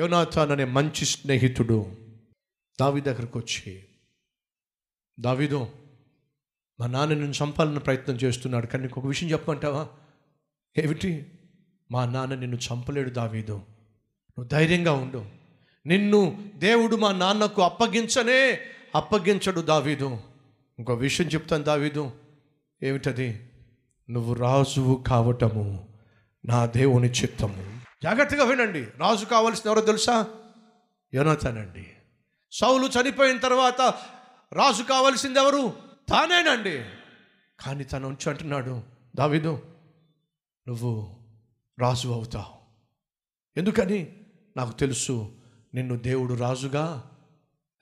యోనాథాన్ అనే మంచి స్నేహితుడు దావి దగ్గరకు వచ్చి దావిదో మా నాన్న నిన్ను చంపాలని ప్రయత్నం చేస్తున్నాడు కానీ నీకు ఒక విషయం చెప్పమంటావా? ఏమిటి? మా నాన్న నిన్ను చంపలేడు దావీదు. నువ్వు ధైర్యంగా ఉండు. నిన్ను దేవుడు మా నాన్నకు అప్పగించనే అప్పగించడు దావీదు. ఇంకో విషయం చెప్తాను దావీదు. ఏమిటది? నువ్వు రాజువు కావటము నా దేవుని చిత్తము. జాగ్రత్తగా వినండి. రాజు కావాల్సిన ఎవరో తెలుసా? యోనతానండి సౌలు చనిపోయిన తర్వాత రాజు కావాల్సింది ఎవరు? తానేనండి. కానీ తను ఉంచు అంటున్నాడు దావిదు నువ్వు రాజు అవుతావు. ఎందుకని? నాకు తెలుసు నిన్ను దేవుడు రాజుగా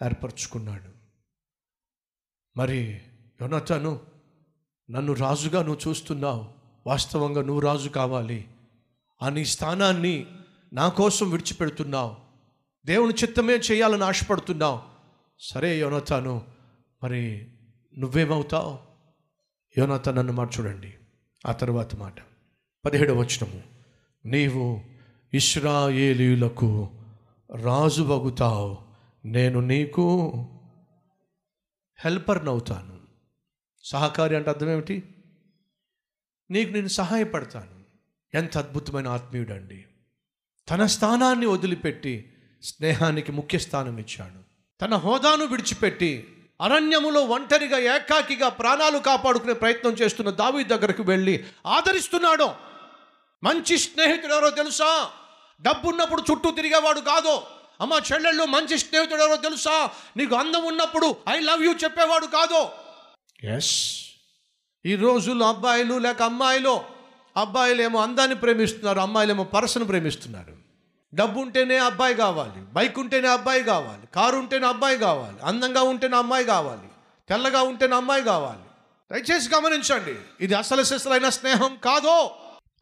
ఏర్పరచుకున్నాడు. మరి యోనతాను నన్ను రాజుగా నువ్వు చూస్తున్నావు. వాస్తవంగా నువ్వు రాజు కావాలి. ఆ నీ స్థానాన్ని నా కోసం విడిచిపెడుతున్నావు. దేవుని చిత్తమే చేయాలని ఆశపడుతున్నావు. సరే యోనతాను మరి నువ్వేమవుతావు? యోనత నన్ను మాట చూడండి. ఆ తర్వాత మాట. పదిహేడవ వచనము. నీవు ఇస్రాయేలీలకు రాజు వగుతావు నేను నీకు హెల్పర్ని అవుతాను సహకారి అంటే అర్థం ఏమిటి? నీకు నేను సహాయపడతాను. ఎంత అద్భుతమైన ఆత్మీయుడండి. తన స్థానాన్ని వదిలిపెట్టి స్నేహానికి ముఖ్య స్థానం ఇచ్చాడు. తన హోదాను విడిచిపెట్టి అరణ్యములో ఒంటరిగా ఏకాకిగా ప్రాణాలు కాపాడుకునే ప్రయత్నం చేస్తున్న దావి దగ్గరకు వెళ్ళి ఆదరిస్తున్నాడు. మంచి స్నేహితుడు ఎవరో తెలుసా? డబ్బున్నప్పుడు చుట్టూ తిరిగేవాడు కాదు. అమ్మ చెల్లెళ్ళు మంచి స్నేహితుడు ఎవరో తెలుసా? నీకు అందం ఉన్నప్పుడు ఐ లవ్ యూ చెప్పేవాడు కాదు. ఎస్. ఈ రోజుల్లో అబ్బాయిలు లేక అమ్మాయిలు అబ్బాయిలు ఏమో అందాన్ని ప్రేమిస్తున్నారు అమ్మాయిలు ఏమో పరసను ప్రేమిస్తున్నారు. డబ్బు ఉంటేనే అబ్బాయి కావాలి బైక్ ఉంటేనే అబ్బాయి కావాలి కారు ఉంటేనే అబ్బాయి కావాలి అందంగా ఉంటేనే అమ్మాయి కావాలి తెల్లగా ఉంటేనే అమ్మాయి కావాలి. దయచేసి గమనించండి ఇది అసలు సిసలైన స్నేహం కాదో?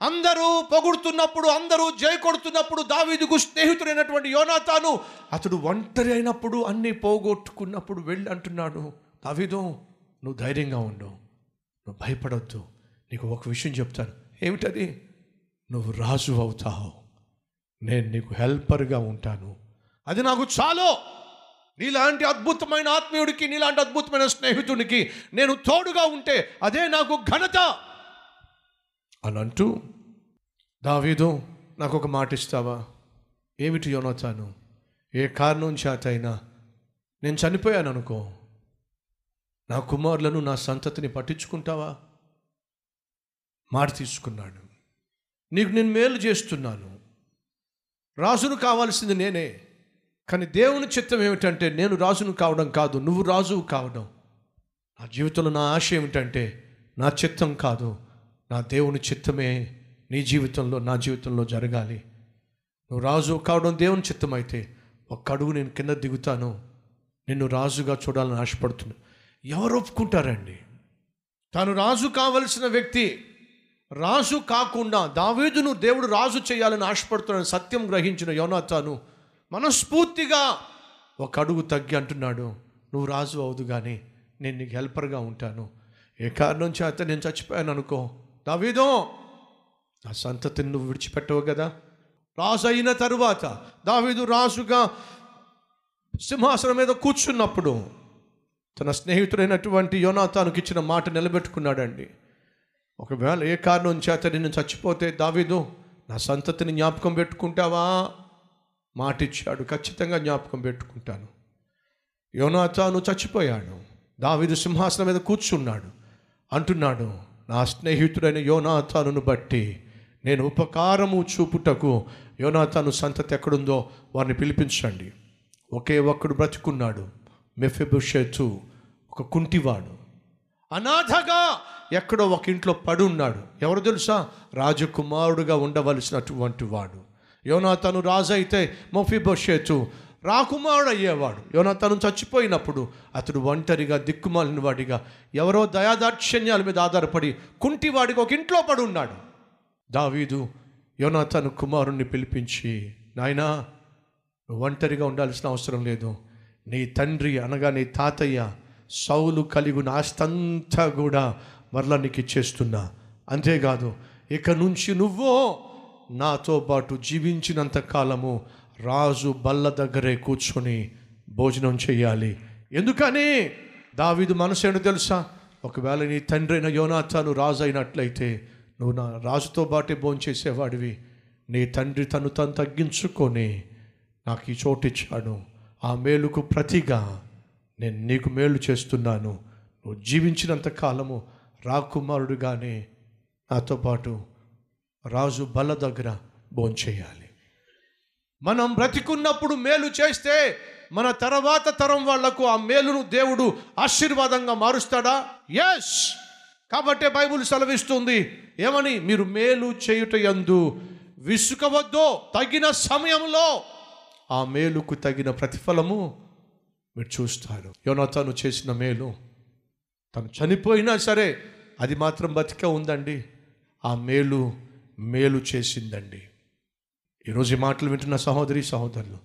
అందరూ పొగుడుతున్నప్పుడు అందరూ జై కొడుతున్నప్పుడు దావీదుకు స్నేహితుడైనటువంటి యోనాతాను అతడు ఒంటరి అయినప్పుడు అన్నీ పోగొట్టుకున్నప్పుడు వెళ్ళి అంటున్నాడు దావీదు నువ్వు ధైర్యంగా ఉండు నువ్వు భయపడొద్దు నీకు ఒక విషయం చెప్తాను. ఏమిటది? నువ్వు రాజు అవుతావు. నేను నీకు హెల్పర్గా ఉంటాను. అది నాకు చాలు. నీలాంటి అద్భుతమైన ఆత్మీయుడికి నీలాంటి అద్భుతమైన స్నేహితునికి నేను తోడుగా ఉంటే అదే నాకు ఘనత. అని అంటూ దావీదు నాకు ఒక మాట ఇస్తావా? ఏమిటి యోనోతాను? ఏ కారణం చేతైనా నేను చనిపోయాను అనుకో నా కుమారులను నా సంతతిని పట్టించుకుంటావా? మాట తీసుకున్నాడు. నీకు నేను మేలు చేస్తున్నాను. రాజును కావాల్సింది నేనే. కానీ దేవుని చిత్తం ఏమిటంటే నేను రాజును కావడం కాదు నువ్వు రాజువు కావడం. నా జీవితంలో నా ఆశ ఏమిటంటే నా చిత్తం కాదు నా దేవుని చిత్తమే నీ జీవితంలో నా జీవితంలో జరగాలి. నువ్వు రాజు కావడం దేవుని చిత్తం అయితే ఒక్క అడుగు నేను కింద దిగుతాను. నిన్ను రాజుగా చూడాలని ఆశపడుతున్నా. ఎవరు ఒప్పుకుంటారండి? తాను రాజు కావలసిన వ్యక్తి రాజు కాకుండా దావీదును దేవుడు రాజు చేయాలని ఆశపడుతున్నాడు సత్యం గ్రహించిన యోనాతాను మనస్ఫూర్తిగా ఒక అడుగు తగ్గి అంటున్నాడు నువ్వు రాజు అవదు కానీ నేను నీకు హెల్పర్గా ఉంటాను. ఏ కారణం చేత నేను చచ్చిపోయాను అనుకో. దావీదో నా సంతతిని నువ్వు విడిచిపెట్టవు కదా. రాజు అయిన తరువాత దావీదు రాజుగా సింహాసనం మీద కూర్చున్నప్పుడు తన స్నేహితుడైనటువంటి యోనాతానికి ఇచ్చిన మాట నిలబెట్టుకున్నాడండి. ఒకవేళ ఏ కారణం చేత నేను చచ్చిపోతే దావీదు నా సంతతిని జ్ఞాపకం పెట్టుకుంటావా? మాటిచ్చాడు. ఖచ్చితంగా జ్ఞాపకం పెట్టుకుంటాను. యోనాథాను చచ్చిపోయాడు. దావీదు సింహాసనం మీద కూర్చున్నాడు. అంటున్నాడు నా స్నేహితుడైన యోనాతానును బట్టి నేను ఉపకారము చూపుటకు యోనాతాను సంతతి ఎక్కడుందో వారిని పిలిపించండి. ఒకే ఒక్కడు బ్రతుకున్నాడు. మెఫెబుషేతు ఒక కుంటివాడు. అనాథగా ఎక్కడో ఒక ఇంట్లో పడి ఉన్నాడు. ఎవరు తెలుసా? రాజకుమారుడుగా ఉండవలసినటువంటి వాడు. యోనాతను రాజు అయితే మొఫిబొషేతు రాకుమారుడు అయ్యేవాడు యోనాతను చచ్చిపోయినప్పుడు అతడు ఒంటరిగా దిక్కుమాలిన వాడిగా ఎవరో దయాదాక్షిణ్యాల మీద ఆధారపడి కుంటి వాడికి ఒక ఇంట్లో పడి ఉన్నాడు. దావీదు యోనాతను కుమారుణ్ణి పిలిపించి నాయనా నువ్వు ఒంటరిగా ఉండాల్సిన అవసరం లేదు. నీ తండ్రి అనగా నీ తాతయ్య సౌలు కలిగిన ఆస్తంతా కూడా మరలా నీకు ఇచ్చేస్తున్నా అంతేకాదు ఇక నుంచి నువ్వు నాతో పాటు జీవించినంత కాలము రాజు బల్ల దగ్గరే కూర్చొని భోజనం చేయాలి ఎందుకని? దావీదు మనసు తెలుసా? ఒకవేళ నీ తండ్రి అయిన యోనాథాను రాజు అయినట్లయితే నువ్వు నా రాజుతో బాటే భోంచేసేవాడివి నీ తండ్రి తను తను తగ్గించుకొని నాకు ఈ చోటు ఇచ్చాడు. ఆ మేలుకు ప్రతిగా నేను నీకు మేలు చేస్తున్నాను. నువ్వు జీవించినంత కాలము రాకుమారుడుగానే నాతో పాటు రాజు బల్ల దగ్గర భోంచేయాలి. మనం బ్రతికున్నప్పుడు మేలు చేస్తే మన తర్వాత తరం వాళ్ళకు ఆ మేలును దేవుడు ఆశీర్వాదంగా మారుస్తాడా? ఎస్ కాబట్టే బైబుల్ సెలవిస్తుంది ఏమని? మీరు మేలు చేయుట యందు విసుకవద్దో తగిన సమయంలో ఆ మేలుకు తగిన ప్రతిఫలము మీరు చూస్తారు. యోనతను చేసిన మేలు తను చనిపోయినా సరే అది మాత్రం బతికే ఉందండి. ఆ మేలు మేలు చేసిందండి. ఈరోజు ఈ మాటలు వింటున్న సహోదరి సహోదరులు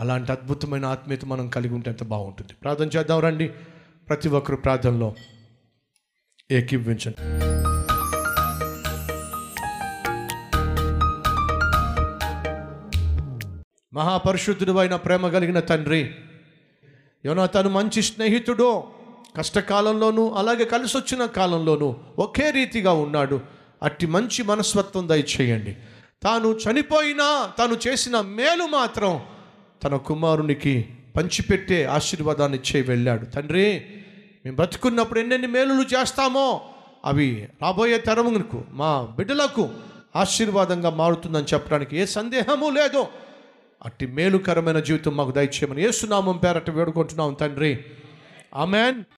అలాంటి అద్భుతమైన ఆత్మీయత మనం కలిగి ఉంటే ఎంత బాగుంటుంది. ప్రార్థన చేద్దాం రండి. ప్రతి ఒక్కరు ప్రార్థనలో ఏకీభవించండి. మహాపరిశుద్ధుడు అయిన ప్రేమ కలిగిన తండ్రి యోనాతను మంచి స్నేహితుడు. కష్టకాలంలోనూ అలాగే కలిసి వచ్చిన కాలంలోనూ ఒకే రీతిగా ఉన్నాడు. అట్టి మంచి మనస్తత్వం దయచేయండి. తాను చనిపోయినా తాను చేసిన మేలు మాత్రం తన కుమారునికి పంచిపెట్టే ఆశీర్వాదాన్ని ఇచ్చే వెళ్ళాడు. తండ్రి మేము బ్రతుకున్నప్పుడు ఎన్నెన్ని మేలులు చేస్తామో అవి రాబోయే తరముకు మా బిడ్డలకు ఆశీర్వాదంగా మారుతుందని చెప్పడానికి ఏ సందేహము లేదు. అట్టి మేలుకరమైన జీవితం మాకు దయచేయమని ఏసునామం పేరట వేడుకుంటున్నాం తండ్రి. ఆమెన్.